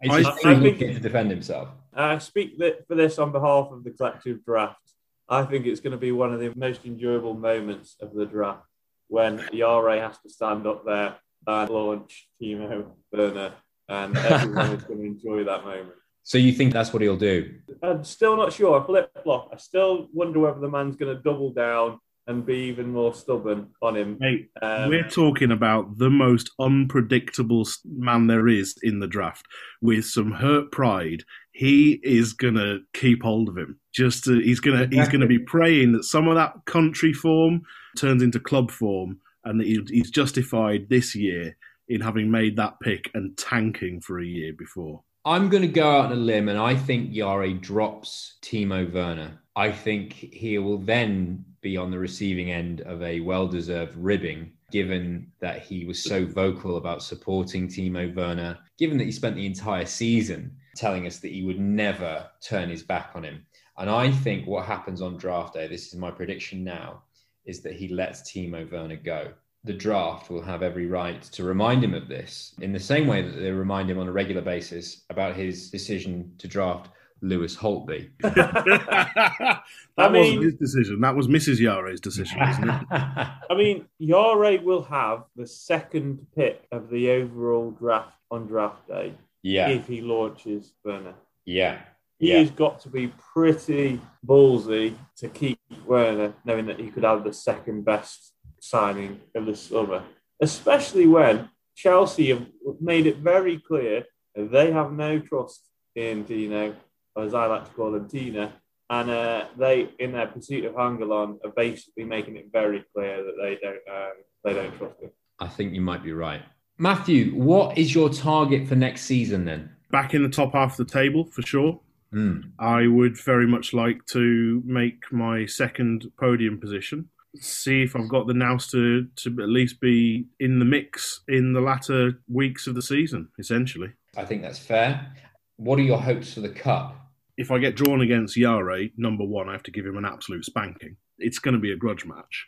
It's I just think- think to defend himself. I speak for this on behalf of the collective draft. I think it's going to be one of the most enjoyable moments of the draft when Yare has to stand up there and launch Timo Werner, and everyone is going to enjoy that moment. So you think that's what he'll do? I'm still not sure. Flip flop. I still wonder whether the man's going to double down and be even more stubborn on him. Mate, Um, we're talking about the most unpredictable man there is in the draft. With some hurt pride, he is gonna keep hold of him. Just to, he's gonna he's gonna be praying that some of that country form turns into club form, and that he, he's justified this year in having made that pick and tanking for a year before. I'm going to go out on a limb, and I think Yare drops Timo Werner. I think he will then be on the receiving end of a well-deserved ribbing, given that he was so vocal about supporting Timo Werner, given that he spent the entire season telling us that he would never turn his back on him. And I think what happens on draft day, this is my prediction now, is that he lets Timo Werner go. the draft will have every right to remind him of this in the same way that they remind him on a regular basis about his decision to draft Lewis Holtby. that I mean- wasn't his decision. That was Mrs. Yare's decision, isn't it? I mean, Yare will have the second pick of the overall draft on draft day yeah, if he launches Werner. yeah, yeah. has got to be pretty ballsy to keep Werner, knowing that he could have the second best signing of the summer, especially when Chelsea have made it very clear they have no trust in Dino, or as I like to call him, Tina. And uh, they, in their pursuit of Haaland, are basically making it very clear that they don't, um, they don't trust him. I think you might be right. Matthew, what is your target for next season then? Back in the top half of the table, for sure. Hmm. I would very much like to make my second podium position. See if I've got the nous to, to at least be in the mix in the latter weeks of the season, essentially. I think that's fair. What are your hopes for the cup? If I get drawn against Yare, number one, I have to give him an absolute spanking. It's going to be a grudge match.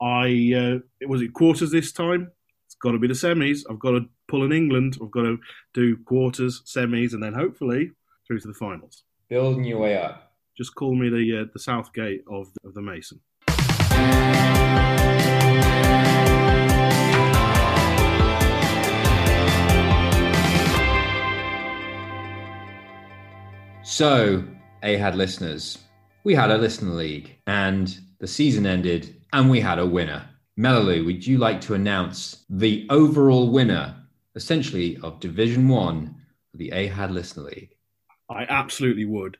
I uh, was it quarters this time. Got to be the semis. I've got to pull in England. I've got to do quarters, semis, and then hopefully through to the finals. Building your way up. Just call me the uh, the Southgate of of the Mason. So, AHAD listeners, we had a listener league and the season ended and we had a winner. Melaloo, would you like to announce the overall winner, essentially, of Division One of the AHAD Listener League? I absolutely would,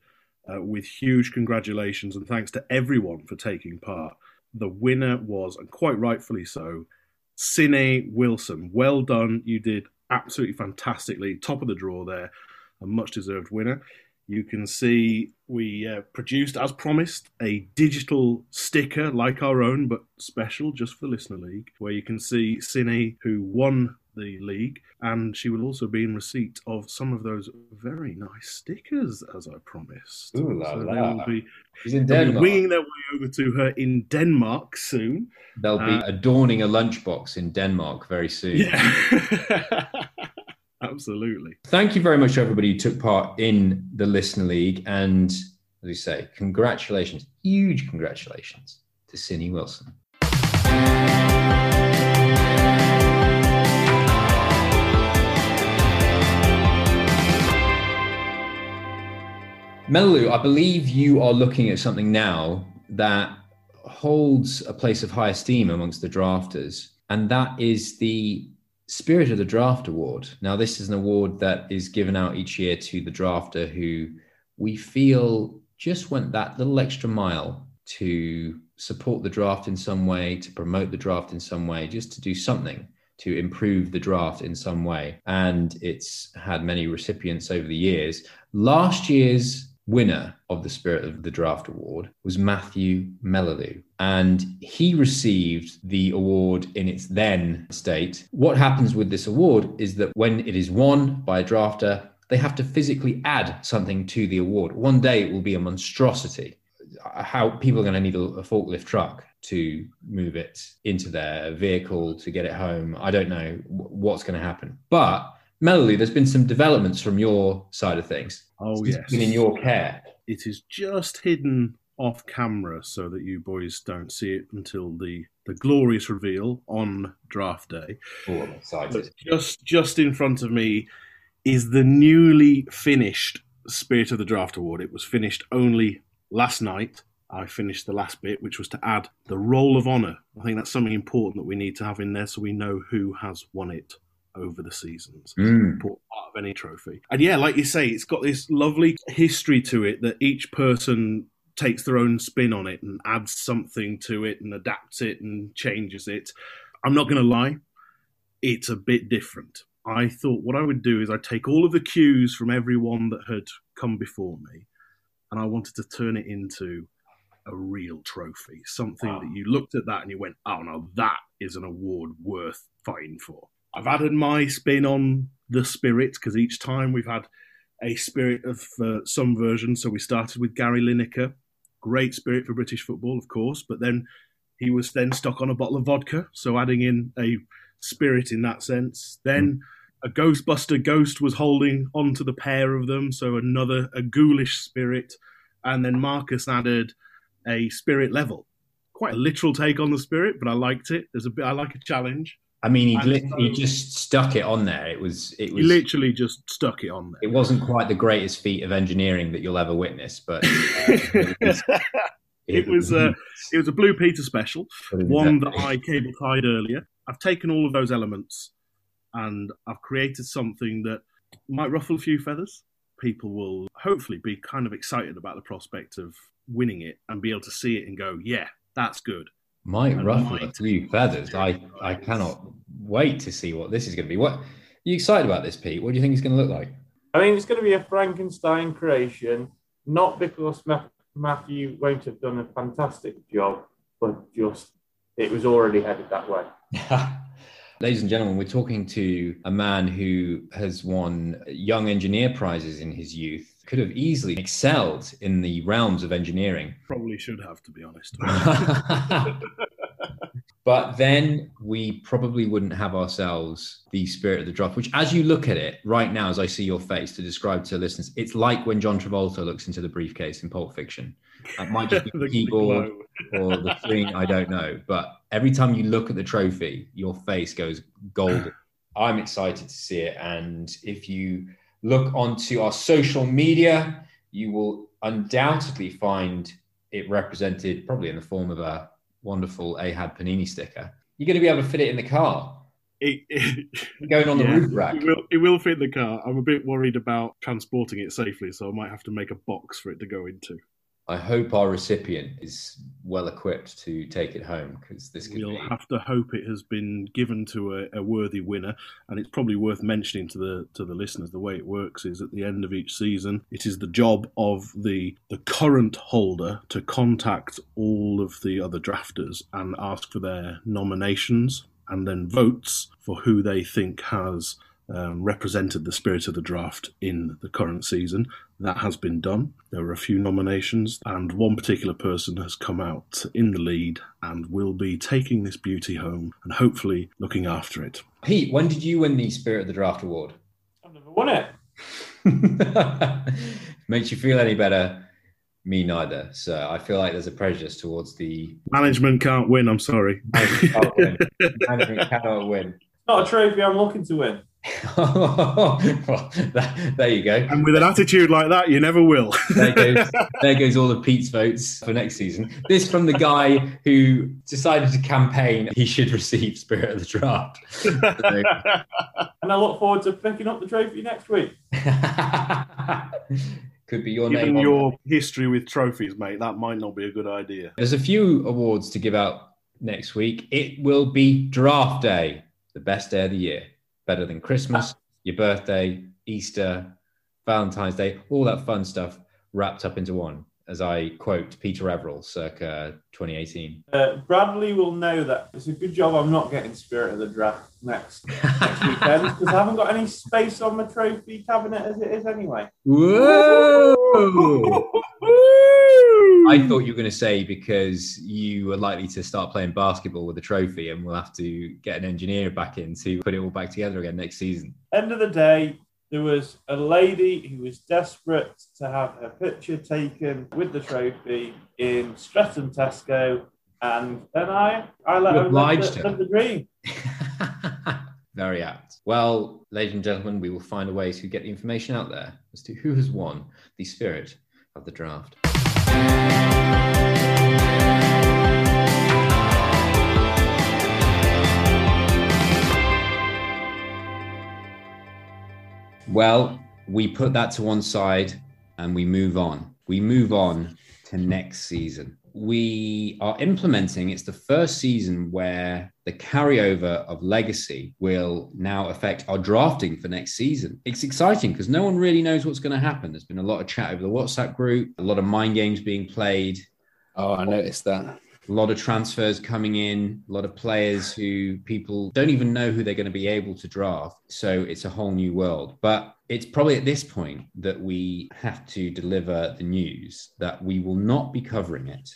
uh, with huge congratulations and thanks to everyone for taking part. The winner was, and quite rightfully so, Cine Wilson. Well done. You did absolutely fantastically. Top of the draw there. A much deserved winner. You can see we uh, produced, as promised, a digital sticker like our own, but special just for the Listener League, where you can see Cine, who won the league, and she will also be in receipt of some of those very nice stickers, as I promised. Ooh la so la. they will be, She's in they'll be Denmark. winging their way over to her in Denmark soon. They'll be Uh, adorning a lunchbox in Denmark very soon. Yeah. Absolutely. Thank you very much everybody who took part in the Listener League. And as we say, congratulations, huge congratulations to Cindy Wilson. Melu, I believe you are looking at something now that holds a place of high esteem amongst the drafters, and that is the Spirit of the Draft Award. Now, this is an award that is given out each year to the drafter who we feel just went that little extra mile to support the draft in some way, to promote the draft in some way, just to do something to improve the draft in some way. And it's had many recipients over the years. Last year's winner of the Spirit of the Draft Award was Matthew Mellew, and he received the award in its then state. What happens with this award is that when it is won by a drafter, they have to physically add something to the award. One day it will be a monstrosity. How people are going to need a, a forklift truck to move it into their vehicle to get it home. I don't know what's going to happen. But Melody, there's been some developments from your side of things. Oh, It's yes. been in your care. It is just hidden off camera so that you boys don't see it until the, the glorious reveal on draft day. Oh, I'm excited. But just just in front of me is the newly finished Spirit of the Draft Award. It was finished only last night. I finished the last bit, which was to add the Roll of Honour. I think that's something important that we need to have in there so we know who has won it over the seasons. Mm. Important part of any trophy. And yeah, like you say, it's got this lovely history to it that each person takes their own spin on it and adds something to it and adapts it and changes it. I'm not going to lie, it's a bit different. I thought what I would do is I'd take all of the cues from everyone that had come before me and I wanted to turn it into a real trophy, something that you looked at that and you went, oh no, that is an award worth fighting for. I've added my spin on the spirit because each time we've had a spirit of uh, some version. So we started with Gary Lineker, great spirit for British football, of course, but then he was then stuck on a bottle of vodka, so adding in a spirit in that sense. Then a Ghostbuster ghost was holding onto the pair of them, so another a ghoulish spirit, and then Marcus added a spirit level. Quite a literal take on the spirit, but I liked it. There's a bit I like a challenge. I mean, he, And li- so- he just stuck it on there. It was it He was literally just stuck it on there. it wasn't quite the greatest feat of engineering that you'll ever witness, but uh, it was, it was uh, it was a Blue Peter special, one that I cable tied earlier. I've taken all of those elements and I've created something that might ruffle a few feathers. People will hopefully be kind of excited about the prospect of winning it and be able to see it and go, "Yeah, that's good." Might And ruffle few feathers. I I cannot wait to see what this is going to be. What are you excited about this, Pete? What do you think it's going to look like? I mean, it's going to be a Frankenstein creation, not because Matthew won't have done a fantastic job, but just it was already headed that way. Ladies and gentlemen, we're talking to a man who has won young engineer prizes in his youth, could have easily excelled in the realms of engineering. Probably should have, to be honest. But then we probably wouldn't have ourselves the spirit of the draft, which, as you look at it right now, as I see your face to describe to listeners, it's like when John Travolta looks into the briefcase in Pulp Fiction. It might just be the The keyboard or the screen, I don't know. But every time you look at the trophy, your face goes golden. I'm excited to see it. And if you look onto our social media, you will undoubtedly find it represented probably in the form of a wonderful Ahad Panini sticker. You're going to be able to fit it in the car, It, it, going on the yeah, roof rack. It will, it will fit in the car. I'm a bit worried about transporting it safely, so I might have to make a box for it to go into. I hope our recipient is well equipped to take it home because this could We'll be. have to hope it has been given to a, a worthy winner, and it's probably worth mentioning to the to the listeners. The way it works is at the end of each season, it is the job of the the current holder to contact all of the other drafters and ask for their nominations, and then votes for who they think has um, represented the spirit of the draft in the current season. That has been done. There were a few nominations, and one particular person has come out in the lead and will be taking this beauty home and hopefully looking after it. Pete, when did you win the Spirit of the Draft award? I've never won it. Makes you feel any better? Me neither. So I feel like there's a prejudice towards the Management can't win, I'm sorry. Management, can't win. management cannot win. Not a trophy I'm looking to win. well, that, there you go. And with an attitude like that, you never will. There goes, there goes all of Pete's votes for next season. This from the guy who decided to campaign he should receive Spirit of the Draft. So- And I look forward to picking up the trophy next week. Could be your Given name. on your history with trophies, mate, that might not be a good idea. There's a few awards to give out next week. It will be draft day, the best day of the year. Better than Christmas, your birthday, Easter, Valentine's Day, all that fun stuff wrapped up into one, as I quote Peter Averill circa 2018. Uh, Bradley will know that it's a good job I'm not getting Spirit of the Draft next, next weekend because I haven't got any space on my trophy cabinet as it is anyway. Whoa! I thought you were going to say because you were likely to start playing basketball with the trophy, and we'll have to get an engineer back in to put it all back together again next season. End of the day, there was a lady who was desperate to have her picture taken with the trophy in Streatham Tesco, and then I, I let You her obliged her. the dream. Very apt. Well, ladies and gentlemen, we will find a way to get the information out there as to who has won the spirit of the draft. Well, we put that to one side and we move on. We move on to next season. We are implementing, it's the first season where the carryover of legacy will now affect our drafting for next season. It's exciting because no one really knows what's going to happen. There's been a lot of chat over the WhatsApp group, a lot of mind games being played. Oh, I noticed that. A lot of transfers coming in, a lot of players who people don't even know who they're going to be able to draft. So it's a whole new world. But it's probably at this point that we have to deliver the news that we will not be covering it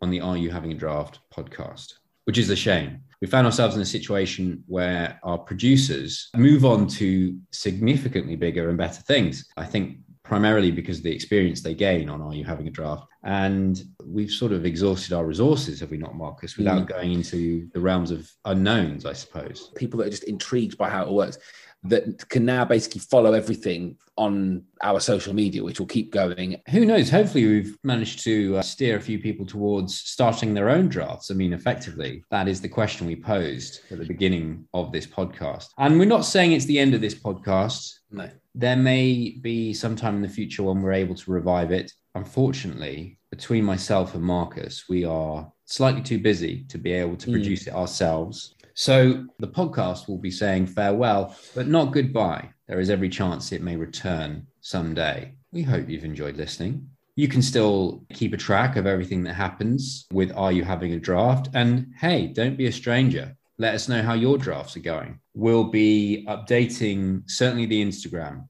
on the Are You Having a Draft podcast, which is a shame. We found ourselves in a situation where our producers move on to significantly bigger and better things. I think primarily because of the experience they gain on Are You Having a Draft? And we've sort of exhausted our resources, have we not, Marcus, without Mm. going into the realms of unknowns, I suppose. People that are just intrigued by how it works that can now basically follow everything on our social media, which will keep going. Who knows? Hopefully, we've managed to uh, steer a few people towards starting their own drafts. I mean, effectively, that is the question we posed at the beginning of this podcast. And we're not saying it's the end of this podcast. No. There may be some time in the future when we're able to revive it. Unfortunately, between myself and Marcus, we are slightly too busy to be able to Mm. produce it ourselves. So the podcast will be saying farewell, but not goodbye. There is every chance it may return someday. We hope you've enjoyed listening. You can still keep a track of everything that happens with Are You Having a Draft? And hey, don't be a stranger. Let us know how your drafts are going. We'll be updating certainly the Instagram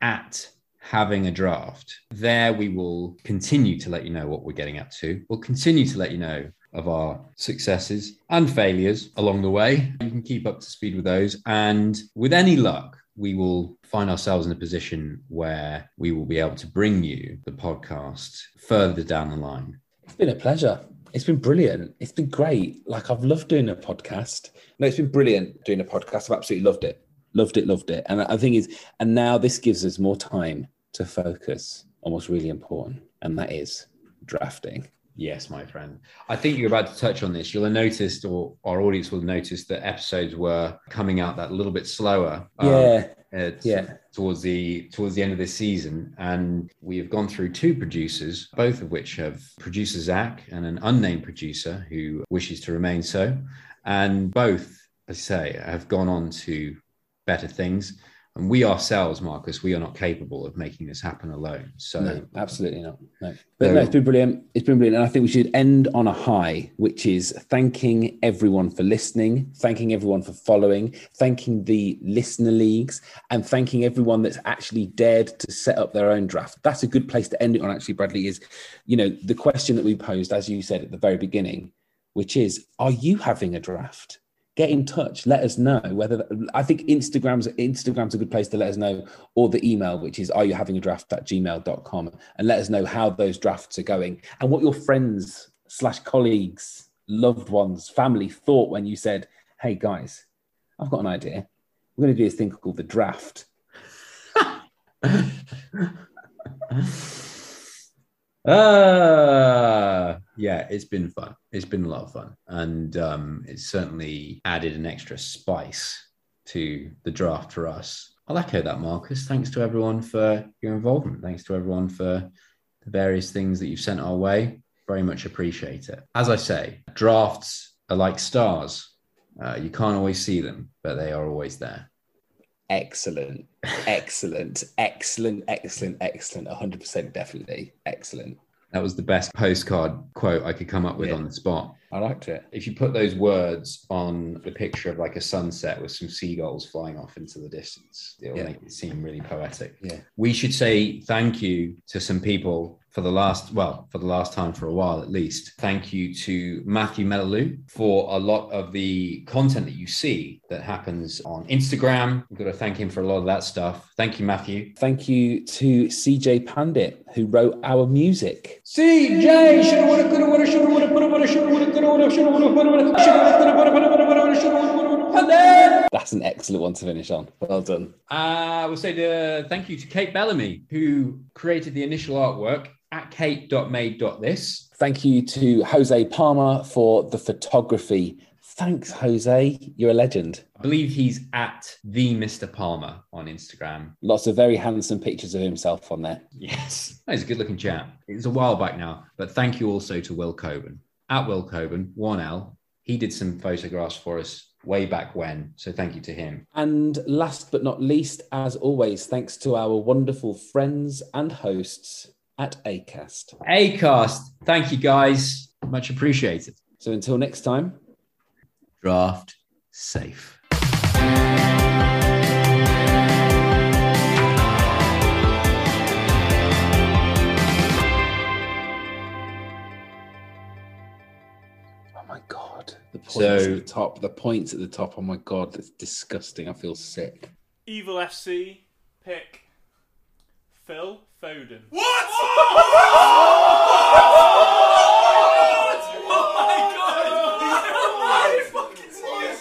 at having a draft. There we will continue to let you know what we're getting up to. We'll continue to let you know of our successes and failures along the way. You can keep up to speed with those. And with any luck, we will find ourselves in a position where we will be able to bring you the podcast further down the line. It's been a pleasure. It's been brilliant. It's been great. Like I've loved doing a podcast. No, it's been brilliant doing a podcast. I've absolutely loved it. Loved it, loved it. And I think is, and now this gives us more time to focus on what's really important, and that is drafting. Yes, my friend. I think you're about to touch on this. You'll have noticed, or our audience will notice, that episodes were coming out that little bit slower. um, Yeah. uh, Yeah. Towards the towards the end of this season, and we have gone through two producers, both of which have producer Zach and an unnamed producer who wishes to remain so, and both, as I say, have gone on to better things. And we ourselves, Marcus, we are not capable of making this happen alone. So No, absolutely not. No. But no, No. it's been brilliant. It's been brilliant. And I think we should end on a high, which is thanking everyone for listening, thanking everyone for following, thanking the listener leagues, and thanking everyone that's actually dared to set up their own draft. That's a good place to end it on, actually, Bradley, is, you know, the question that we posed, as you said at the very beginning, which is, are you having a draft? Get in touch. Let us know whether I think Instagram's Instagram's a good place to let us know, or the email, which is are you having a draft at gmail.com, and let us know how those drafts are going and what your friends slash colleagues, loved ones, family thought when you said, Hey guys, I've got an idea. We're going to do this thing called the draft. Uh yeah, it's been fun. It's been a lot of fun. And um, it's certainly added an extra spice to the draft for us. I'll echo that, Marcus. Thanks to everyone for your involvement. Thanks to everyone for the various things that you've sent our way. Very much appreciate it. As I say, drafts are like stars. Uh, you can't always see them, but they are always there. Excellent, excellent, excellent, excellent, excellent. 100% definitely. Excellent. That was the best postcard quote I could come up with Yeah. on the spot. I liked it. If you put those words on the picture of like a sunset with some seagulls flying off into the distance, it'll Yeah. make it seem really poetic. Yeah. We should say thank you to some people for the last, well, for the last time for a while at least. Thank you to Matthew Melaloo for a lot of the content that you see that happens on Instagram. We've got to thank him for a lot of that stuff. Thank you, Matthew. Thank you to CJ Pandit, who wrote our music. CJ, shoulda, woulda, coulda, woulda, shoulda, woulda, coulda, woulda, shoulda, woulda, coulda, woulda, shoulda, woulda, coulda, woulda, shoulda, woulda, coulda, woulda, woulda, woulda, shoulda, woulda, woulda, woulda, That's an excellent one to finish on. Well done. Uh, we'll say the thank you to Kate Bellamy, who created the initial artwork at kate.made.this. Thank you to Jose Palmer for the photography. Thanks, Jose. You're a legend. I believe he's at the Mr. Palmer on Instagram. Lots of very handsome pictures of himself on there. Yes, he's a good looking chap. It was a while back now, but thank you also to Will Coburn. At Will Coburn, 1L. He did some photographs for us way back when. So thank you to him. And last but not least, as always, thanks to our wonderful friends and hosts at ACAST. Acast, thank you guys. Much appreciated. So until next time, Draft safe. Oh my god. Points So- at the top, the points at the top. Oh my god, that's disgusting. I feel sick. Evil FC pick Phil Foden. What? Oh! Oh my God! He's fucking serious.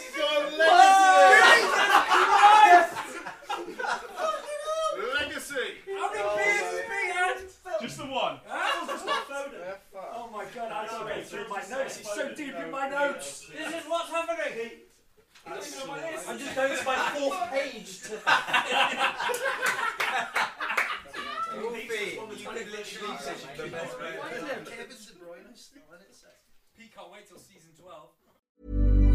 Legacy. How many beers has he had? Just the one. Oh my god, I can't go through my notes. It's so deep in my notes. This is what's happening. I'm just going to my fourth page. To... You could literally say the best player. He can't wait till season 12.